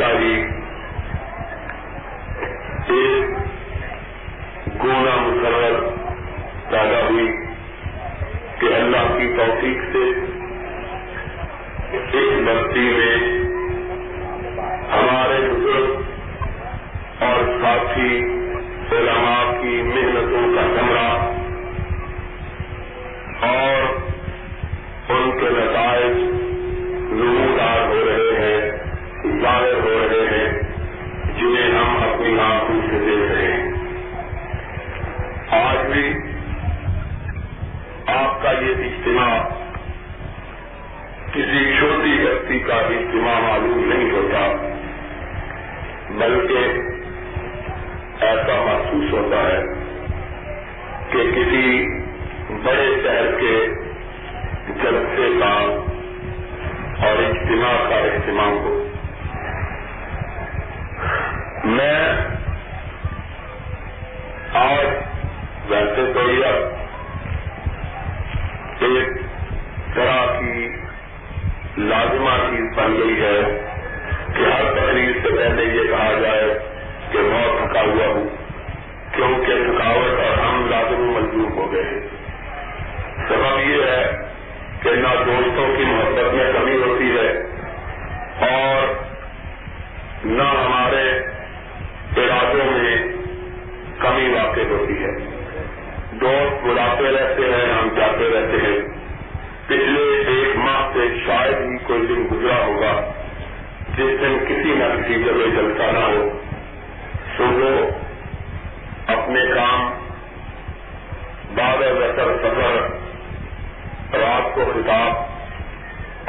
چاہیے ایک گونا مقرر پیدا ہوئی کہ اللہ کی توفیق سے ایک بستی میں کا اجتماع ہو۔ میں آج ویسے تو یہ ایک طرح کی لازمہ چیز بن گئی ہے کہ ہر تقریر سے پہلے یہ کہا جائے کہ بہت تھکا ہوا ہوں، کیونکہ تھکاوٹ اور ہم لازم مجبور ہو گئے ہیں۔ سبب یہ ہے کہ نہ دوستوں کی محبت میں کمی ہوتی ہے اور نہ ہمارے ارادوں میں کمی واقع ہوتی ہے۔ دوست بلاتے رہتے ہیں، ہم جاتے رہتے ہیں۔ پچھلے ایک ماہ سے شاید ہی کوئی دن گزرا ہوگا جس دن کسی نہ کسی جگہ جلتا نہ ہو۔ صبح اپنے کام بادل وطر سفر، رات کو خطاب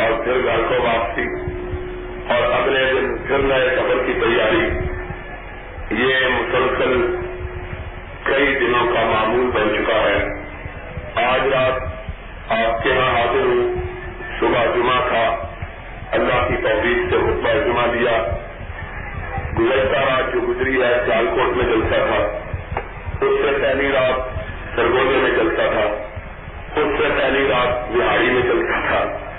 اور پھر گھر کو واپسی۔ اور اگلے دن پھر نئے سفر کی تیاری۔ یہ مسلسل کئی دنوں کا معمول بن چکا ہے۔ آج رات آپ کے یہاں حاضر ہوں۔ صبح جمعہ تھا۔ اللہ کی توفیق سے خطبہ جمعہ دیا۔ گزرتا رات جو گزری ہے سیال کوٹ میں جلسہ تھا۔ اس سے پہلی رات سرگوزے میں چلتا تھا۔ اس سے پہلی رات بہاری میں چلتا تھا۔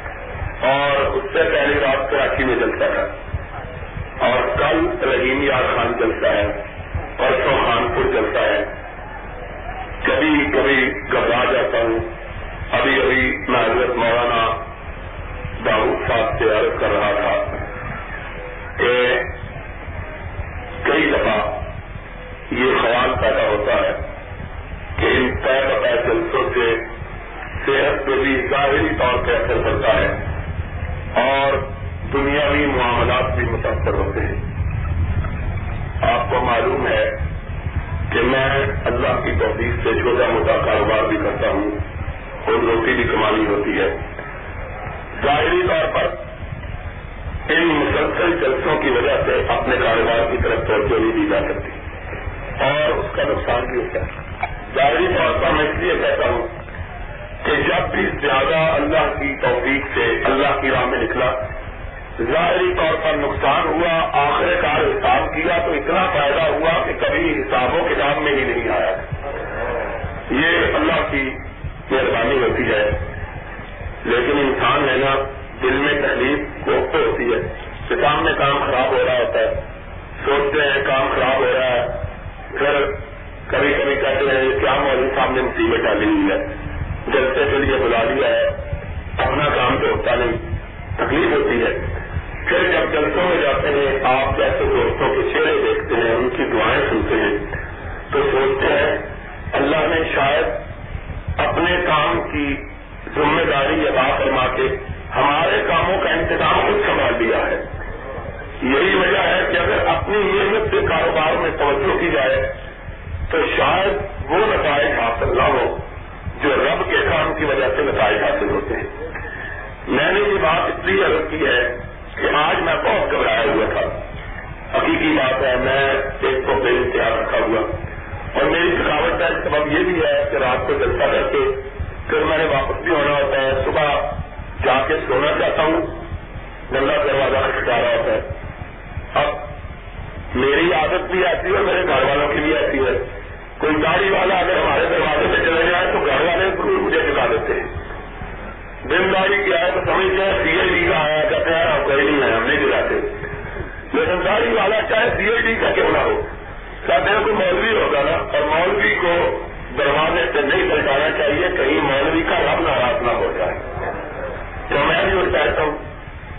اور اس سے پہلی رات کراچی میں چلتا تھا۔ اور کل رحیم یار خان چلتا ہے پرسوں خانپور چلتا ہے۔ کبھی کبھی گھبرا جاتا ہوں۔ ابھی ابھی میں حضرت مولانا داؤد صاحب سے عرض کر رہا تھا کہ کئی دفعہ یہ خیال پیدا ہوتا ہے کہ ان طے بتائے جلسوں سے صحت پہ بھی ظاہری طور پہ اثر پڑتا ہے۔ اور دنیاوی معاملات بھی متاثر ہوتے ہیں۔ آپ کو معلوم ہے کہ میں اللہ کی توفیق سے چھوٹا موٹا کاروبار بھی کرتا ہوں۔ اور روٹی بھی کمانی ہوتی ہے۔ ظاہری طور پر ان مسلسل جلسوں کی وجہ سے اپنے کاروبار کی طرف توجہ نہیں دی جا سکتی۔ اور اس کا نقصان بھی ہوتا ہے۔ ظاہری طور پر میں اس لیے کہتا ہوں کہ جب بھی زیادہ اللہ کی توفیق سے اللہ کی راہ میں نکلا، ظاہری طور پر نقصان ہوا آخر کار حساب کیا، تو اتنا فائدہ ہوا کہ کبھی حساب و کتاب میں ہی نہیں آیا۔ یہ اللہ کی مہربانی ہوتی ہے۔ لیکن انسان ہے نا، دل میں تکلیف کو ہوتی ہے۔ کتاب میں کام خراب ہو رہا ہوتا ہے۔ سوچتے ہیں کام خراب ہو رہا ہے۔ پھر کبھی کبھی کہتے ہیں، کیا مولوی صاحب نے مصیبت ڈالی ہوئی ہے؟ جلسے کے لیے بلا لیا ہے، اپنا کام تو ہوتا نہیں، تکلیف ہوتی ہے۔ پھر جب جلسوں میں جاتے ہیں، آپ جیسے دوستوں کے چہرے دیکھتے ہیں، ان کی دعائیں سنتے ہیں۔ تو سوچتے ہیں، اللہ نے شاید اپنے کام کی ذمہ داری ادا فرما کے ہمارے کاموں کا انتظام خود سنبھال دیا ہے۔ یہی وجہ ہے کہ اگر اپنی محنت سے کاروبار میں توجہ کی جائے، تو شاید وہ نتائج حاصل نہ ہو جو رب کی وجہ سے نتائج حاصل ہوتے ہیں۔ میں نے یہ بات اس لیے عرض کی ہے کہ آج میں بہت گھبرایا ہوا تھا۔ حقیقی بات ہے، میں ایک تو بے رکھا ہوا۔ اور میری تھکاوٹ کا سبب یہ بھی ہے کہ رات کو جلسہ کر کے پھر میں نے واپس بھی ہونا ہوتا ہے۔ صبح جا کے سونا چاہتا ہوں۔ گندا دروازہ کھٹا رہا ہوتا ہے۔ اب میری عادت بھی ایسی ہے میرے گھر والوں کی بھی ایسی ہے۔ کوئی گاڑی والا اگر ہمارے دروازے میں چلے جائے تو گھر والے ضرور مجھے چکا دیتے ہیں داری کیا ہے تو سمجھتے ہیں سی آئی ڈی کا آیا کہتے ہیں آپ کوئی نہیں ہے، ہم نہیں دلاتے۔ لیکن داری والا چاہے سی آئی ڈی کا کیوں نہ ہو کہتے ہیں کوئی مولوی ہوگا نا؟ اور مولوی کو دروازے سے نہیں پہنچانا چاہیے، کہیں مولوی کا رب ناراض نہ ہو جائے۔ تو میں بھی کہتا ہوں،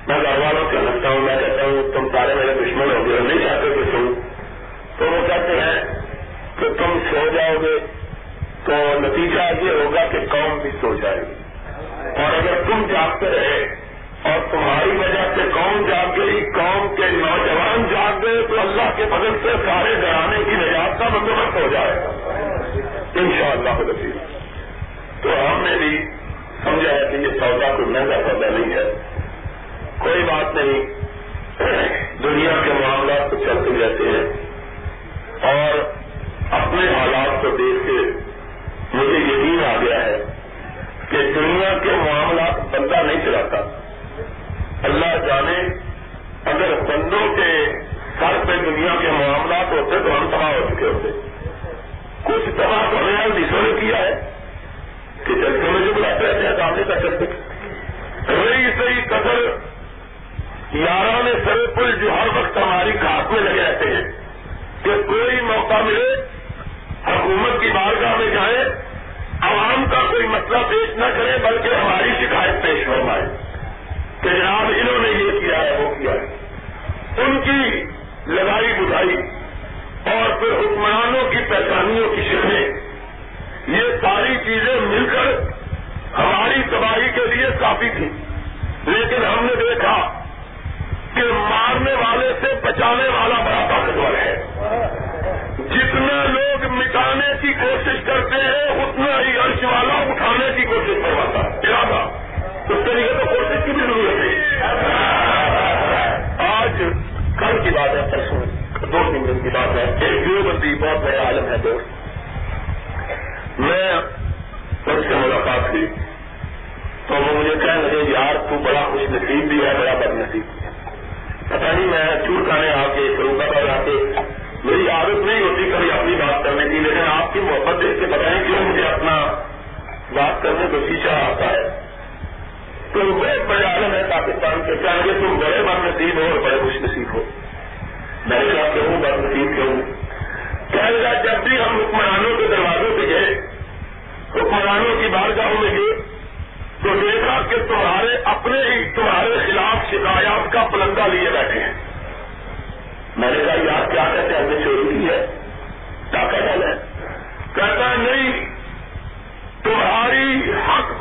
میں گھر والوں سے لگتا ہوں، میں کہتا ہوں، تم سارے میرے دشمن ہو گئے نہیں چاہتے کہ سن تو وہ کہتے ہیں کہ تم سو جاؤ گے تو نتیجہ یہ ہوگا کہ قوم بھی سو جائے گی۔ اور اگر تم جاگتے رہے اور تمہاری وجہ سے قوم جاگ گئی، قوم کے نوجوان جاگ گئے، تو اللہ کے بدل سے سارے گرانے کی نجات کا بندوبست ہو جائے گا۔ ان شاء اللہ تو ہم نے بھی سمجھا ہے کہ یہ سودا کوئی مہنگا سودا نہیں ہے۔ کوئی بات نہیں۔ دنیا کے معاملات تو چلتے رہتے ہیں۔ اور اپنے حالات کو دیکھ کے مجھے یقین آ گیا ہے کہ دنیا کے معاملات بندہ نہیں چلاتا۔ اللہ جانے، اگر بندوں کے سر پہ دنیا کے معاملات ہوتے تو ہم تباہ ہو چکے ہوتے۔ کچھ تباہ تو ہمیں حدیثوں نے کیا ہے کہ جلسوں میں جو بلاتے رہتے ہیں سامنے تک چلتے رہی صحیح قدر یارہ نے سر پل جو ہر وقت ہماری گھاٹ میں لگے رہتے ہیں کہ کوئی موقع ملے، حکومت کی بارگاہ میں جائیں عوام کا کوئی مسئلہ پیش نہ کرے بلکہ ہماری شکایت پیش فرمائے۔ کہ جناب، انہوں نے یہ کیا ہے، وہ کیا ہے۔ ان کی لڑائی بجھائی اور پھر حکمرانوں کی پہچانیوں کی شکلیں یہ ساری چیزیں مل کر ہماری تباہی کے لیے کافی تھی لیکن ہم نے دیکھا کہ مارنے والے سے بچانے والا بڑا طاقتور ہے۔ جتنا لوگ مٹانے کی کوشش کرتے ہیں، اتنا ہی عرش والا اٹھانے کی کوشش کرواتا ہے۔ ارادہ اس طریقے سے کوشش کی بھی ضرورت ہے آج کل کی بات ہے پرسوں دو تین دن کی بات ہے۔ ایک جو بندی بہت بڑے عالم ہے دوست۔ میں ان سے ملاقات ہوئی۔ تو وہ مجھے کہنے لگے یار تو بڑا خوش نصیب بھی ہے، بڑا بد نصیب بھی ہے۔ پتا نہیں میں چور کھانے آ کے فروغ آباد آ کے میری عادت نہیں ہوتی کبھی اپنی بات کرنے کی، لیکن آپ کی محبت دیکھ کے بتائیں کیوں مجھے اپنا بات کرنے کو پیچھا آتا ہے۔ تم بڑے بڑے عالم ہے پاکستان کے چاہیے تم بڑے بد نصیب ہو اور بڑے خوش نصیب ہو۔ میں نے کہا کیوں بد نصیب، کیوں؟ کہہ گا جب بھی ہم حکمرانوں کے دروازوں پہ گئے، حکمرانوں کی بارگاہوں میں گئے، تو دیکھا کہ تمہارے اپنے ہی، تمہارے خلاف شکایات کا پلنگا لیے بیٹھے ہیں۔ میں نے کہا یار کیا کہتے ہیں چوری کی ہے؟ کیا کہتا ہے؟ کہتا نہیں، تمہاری حق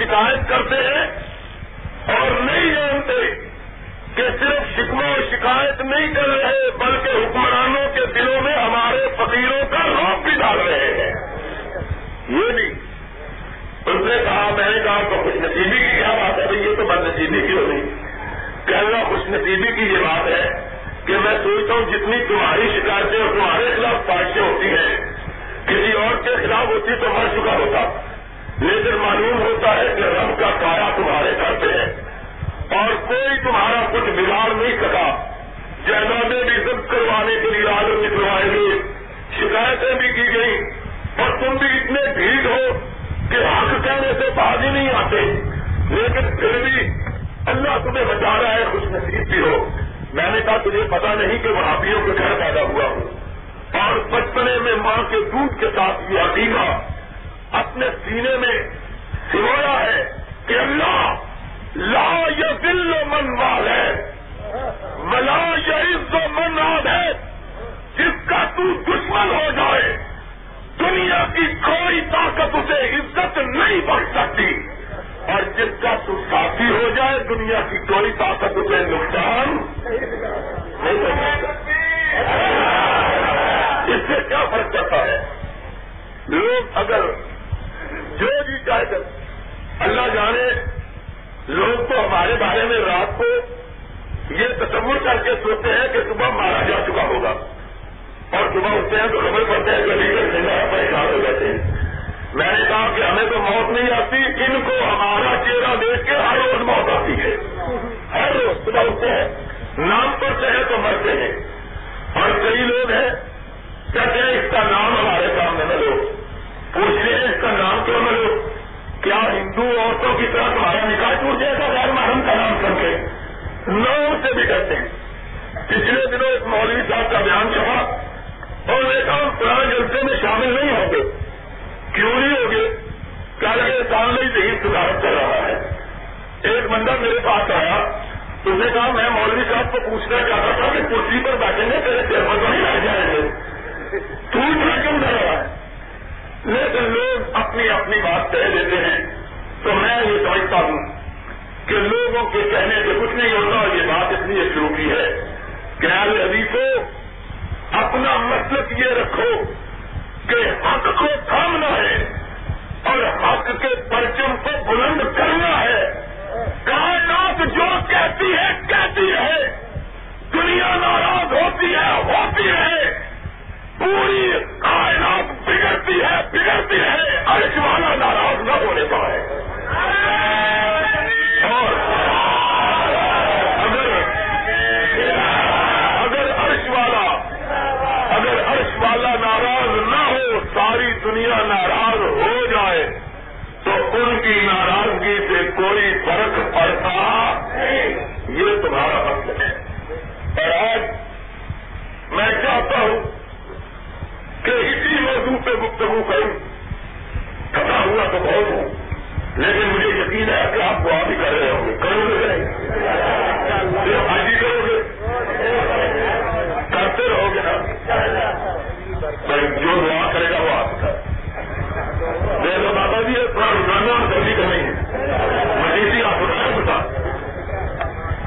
شکایت کرتے ہیں اور نہیں جانتے کہ صرف شکمہ و شکایت نہیں کر رہے بلکہ حکمرانوں کے دلوں میں ہمارے فقیروں کا روپ بھی ڈال رہے ہیں۔ یہ بھی۔ اس نے کہا، میں نے کہا، تو خوش نصیبی کی کیا بات ہے؟ یہ تو بد نصیبی کی ہوگی کہنا خوش نصیبی کی یہ بات ہے کہ میں سوچتا ہوں جتنی تمہاری شکایتیں اور تمہارے خلاف پارٹیاں ہوتی ہیں، کسی اور کے خلاف ہوتی تو مر چکا ہوتا۔ لیکن معلوم ہوتا ہے کہ رب کا کایا تمہارے گھر پہ ہے۔ اور کوئی تمہارا کچھ بگاڑ نہیں سکا۔ جائیدادیں بھی ضبط کروانے کے لیے آدمی کروائے گے شکایتیں بھی کی گئی اور تم بھی اتنے بھیڑ ہو کہ حق کہنے سے باز ہی نہیں آتے۔ لیکن پھر بھی اللہ تمہیں بچا رہا ہے، خوش نصیب بھی ہو۔ میں نے کہا، تجھے پتا نہیں کہ وہابیوں کے گھر پیدا ہوا ہوں اور بچپنے میں ماں کے دودھ کے ساتھ یہ عقیقہ اپنے سینے میں سنویا ہے کہ اللہ لا یہ دل من وال ہے ملا یہ عز و من آد ہے جس کا تو دشمن ہو جائے، دنیا کی کوئی طاقت اسے عزت نہیں بڑھ سکتی۔ اور جس کا تو ساتھی ہو جائے، دنیا کی کوئی طاقت اسے نقصان نہیں اس سے کیا فرق پڑتا ہے؟ لوگ اگر جو بھی چاہے اللہ جانے لوگ تو ہمارے بارے میں رات کو یہ تصور کر کے سوچتے ہیں کہ صبح مارا جا چکا ہوگا۔ اور صبح اٹھتے ہیں تو خبر پڑتے ہیں کہ لیڈر زندہ پریشان ہو جاتے ہیں۔ میں نے کہا کہ ہمیں تو موت نہیں آتی، ان کو ہمارا چہرہ دیکھ کے ہر روز موت آتی ہے۔ ہر روز صبح اٹھتے ہیں نام پڑھتے ہیں تو مرتے ہیں۔ اور کئی لوگ ہیں، کہتے ہیں اس کا نام ہمارے سامنے نہ لو۔ پوچھتے ہیں اس کا نام کیوں نہ لو؟ کیا ہندو عورتوں کی طرح تمہارا نکاح ٹوٹ جائے گا؟ غیر محرم کا نام کر کے۔ نام سے بھی کرتے ہیں۔ پچھلے دنوں ایک مولوی صاحب کا بیان چھپا اور میں کہا پرانے جلسے میں شامل نہیں ہوں گے۔ کیوں نہیں ہوگے کیا لگے سال نہیں صحیح سدھارت کر رہا ہے؟ ایک بندہ میرے پاس آیا۔ اس نے کہا، میں مولوی صاحب کو پوچھنا چاہتا تھا کہ کرسی پر بیٹھیں گے، تیرے سر پر تو نہیں رہ جائیں گے۔ تو کیوں کر رہا ہے لیکن لوگ اپنی اپنی بات کہہ دیتے ہیں۔ تو میں یہ سمجھتا ہوں کہ لوگوں کے کہنے سے کچھ نہیں ہوتا اور یہ بات اس لیے شروع کی ہے کہ ابھی کو اپنا مطلب یہ رکھو کہ حق کو تھامنا ہے اور حق کے پرچم کو بلند کرنا ہے۔ کائنات جو کہتی ہے کہتی ہے۔ دنیا ناراض ہوتی ہے ہوتی ہے۔ پوری کائنات بگڑتی ہے بگڑتی ہے عرش والا ناراض نہ ہونے کا ہے اور اگر اگر عرش والا اگر عرش والا ناراض نہ ہو، ساری دنیا ناراض ہو جائے، تو ان کی ناراضگی سے کوئی فرق پڑتا۔ یہ تمہارا مطلب ہے۔ اور آج میں چاہتا ہوں کہ اسی موضوع پہ گفتگو کروں۔ تھکا ہوا تو بہت ہوں۔ لیکن مجھے یقین ہے کہ آپ دعا بھی کر رہے ہوں گے۔ کرو گے حاجی کرو گے؟ کرتے رہو گے نا؟ جو دعا کرے گا وہ آپ کا۔ دیکھو بابا جی تھوڑا روزانہ جلدی کا نہیں ہے۔ مزید آپ کو بتا۔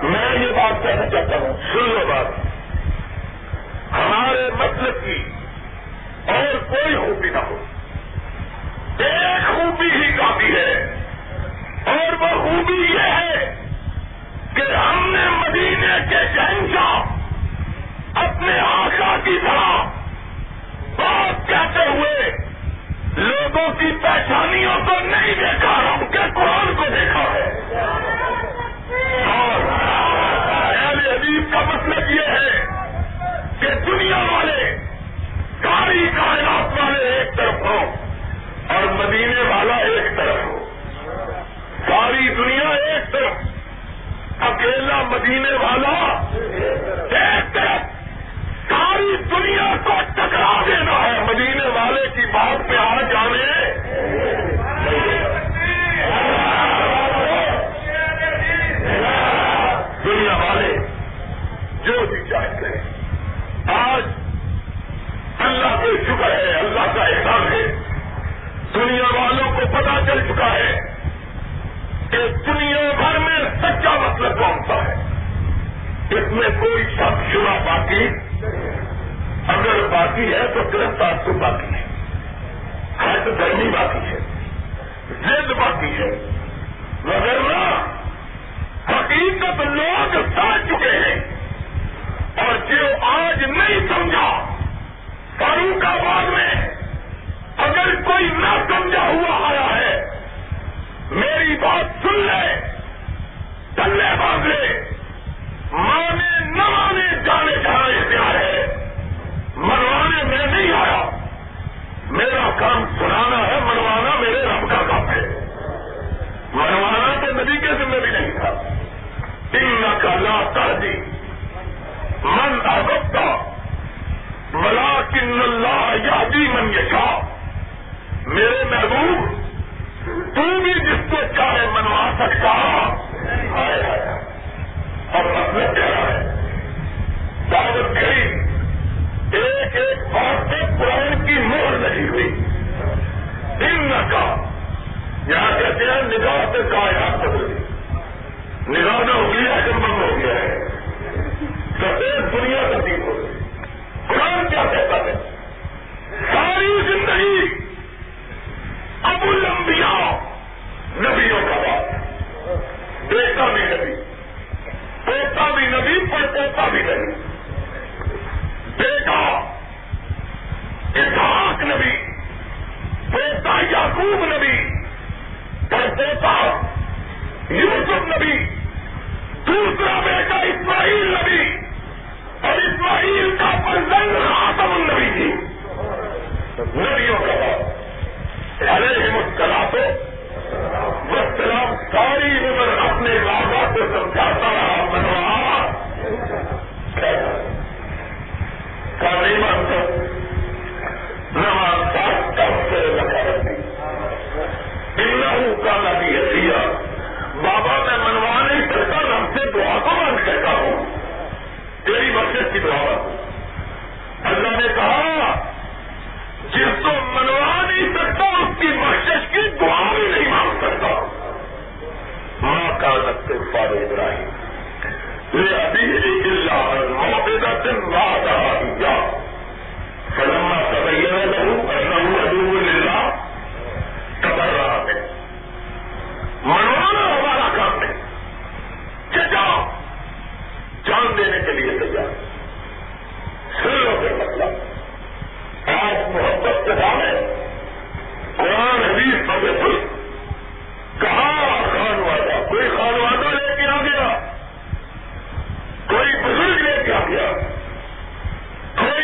میں یہ بات کہنا چاہتا ہوں۔ سن لو بات۔ ہمارے مطلب کی کوئی خوبی نہ ہو۔ ایک خوبی ہی کافی ہے۔ اور وہ خوبی یہ ہے کہ ہم نے مدینے کے شہنشاہ اپنے آقا کی طرح بات کہتے ہوئے لوگوں کی پہچانیوں کو نہیں دیکھا ہم کے قرآن کو دیکھا ہے۔ اور اہل حدیب کا مطلب یہ ہے کہ دنیا والے میں کوئی سب شدہ باقی اگر باقی ہے تو صرف تعصب باقی ہے۔ حد گرمی باقی ہے۔ زد باقی ہے۔ وغیرہ سکتا اور مطلب کیا ہے دعوت کریم ایک ایک بات میں قرآن کی مور نہیں ہوئی دن نہ کہا یہاں کہتے ہیں نگاہ سے کا کہاں کوئی لے کے آ گیا؟ کوئی بزرگ لے کے آ گیا؟ کوئی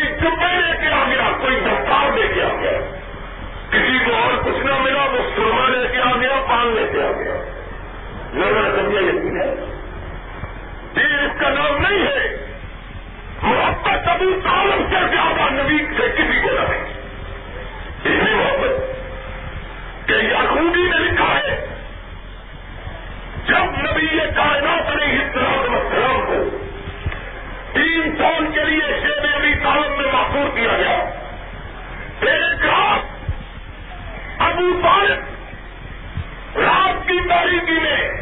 لے کے آ گیا؟ کوئی دفتار لے کے آ گیا؟ کسی کو اور کچھ نہ ملا، وہ لے کے آ گیا، پان لے کے آ گیا؟ کا نام نہیں ہے۔ محبت ابو تعلق سے زیادہ نبی سے کسی انسان کے لیے شیر بھی تعلق میں محفوظ کیا گیا؟ ایک رات ابو طالب رات کی تاریخی میں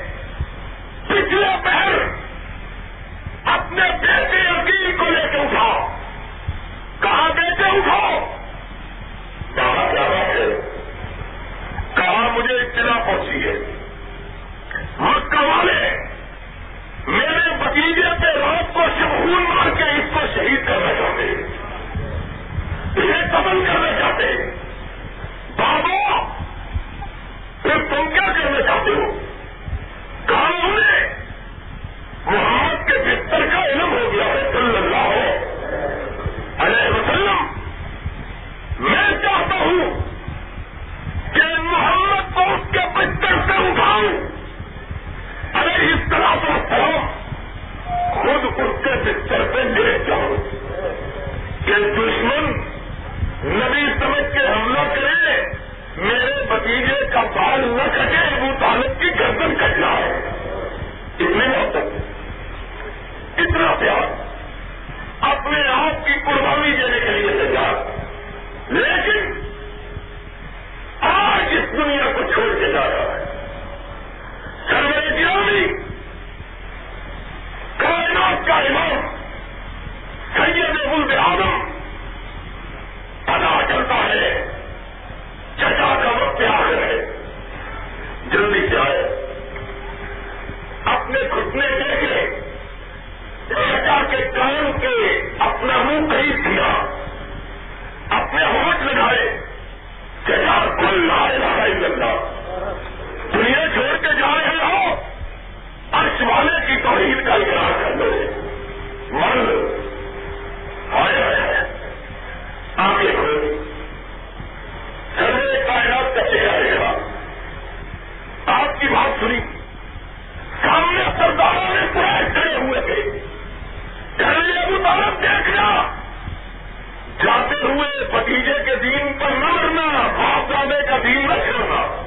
بھتیجے کا بال نہ کٹے، ابو طالب کی گردن کٹنا ہے۔ اتنی محبت اتنا پیار۔ اپنے آپ کی قربانی دینے کے لیے۔ اس والے کی توحید کا اقرار کر لو مان لو آگے بڑھو۔ کائنات کا چہرہ دیکھا۔ آپ کی بات سنی۔ سامنے سرداروں نے پورے کھڑے ہوئے تھے۔ گھر ابو طالب دیکھنا۔ جاتے ہوئے بتیجے کے دین پر نہ مرنا باپ دادے کا دین نہ کرنا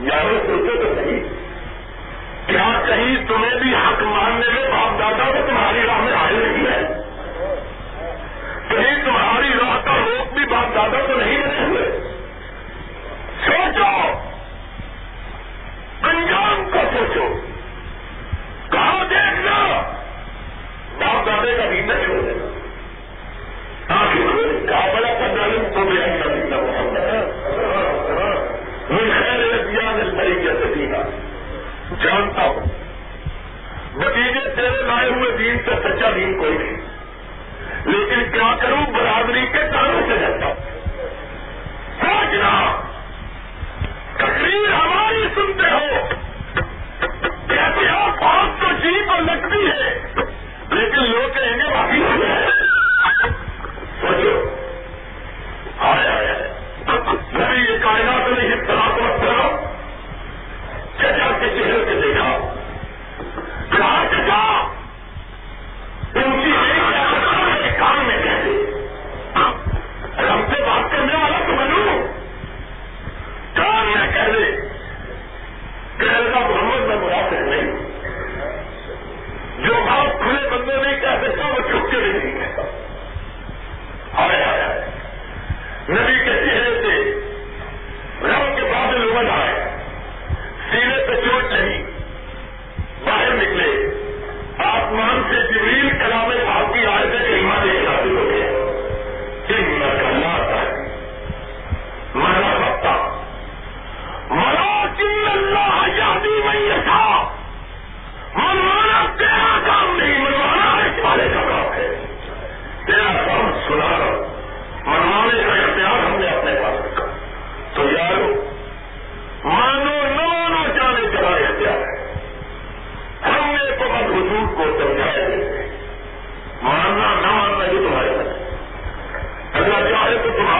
یارو سوچے تو نہیں کہیں تمہیں بھی حق ماننے میں باپ دادا کو تمہاری راہ میں آئے نہیں ہے۔ کہیں تمہاری راہ کا روک بھی باپ دادا کو نہیں رکھے سوچو۔ انجام کو سوچو۔ کہاں دیکھنا؟ باپ دادے کا بھی نہیں ہونے آخر بڑا پندرہ دن کو بھی ایسا خیر جانتا تیرے لائے ہوئے دین سے سچا دین کوئی نہیں۔ لیکن کیا کروں؟ برادری کے کانوں سے جاتا ہاں سوچنا تقریر ہماری سنتے ہو۔ کہ آپ پانچ سو جی پر لگتی ہے، لیکن لوگ کہیں گے باقی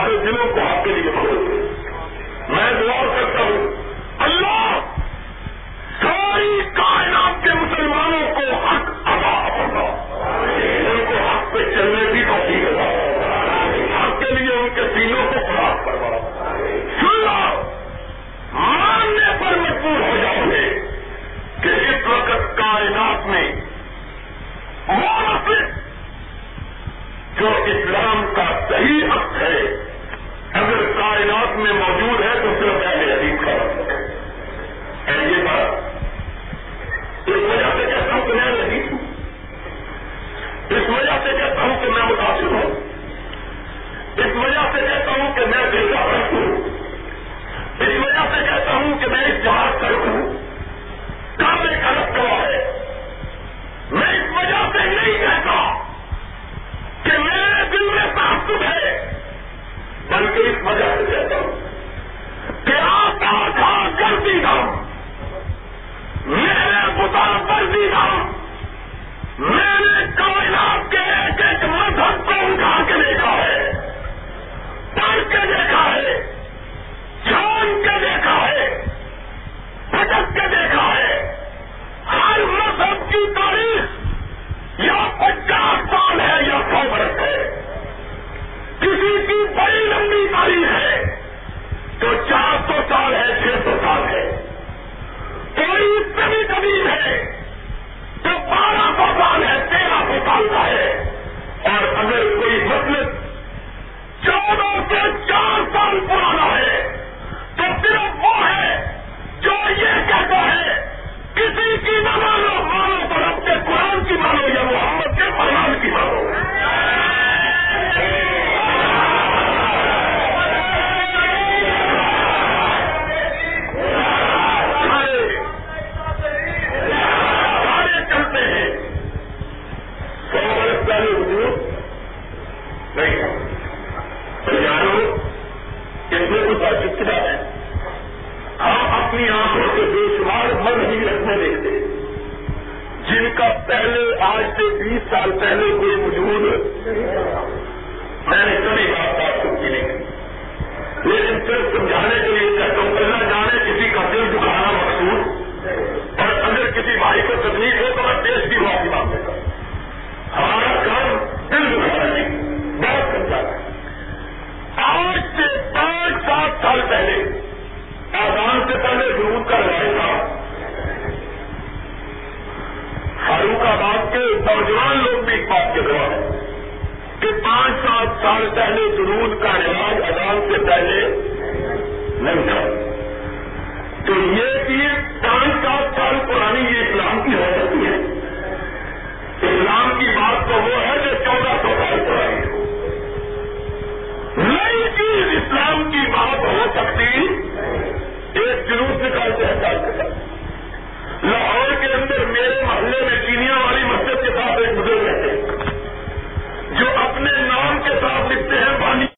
ہمارے دلوں کو آپ کے لیے کھول دے میں دعا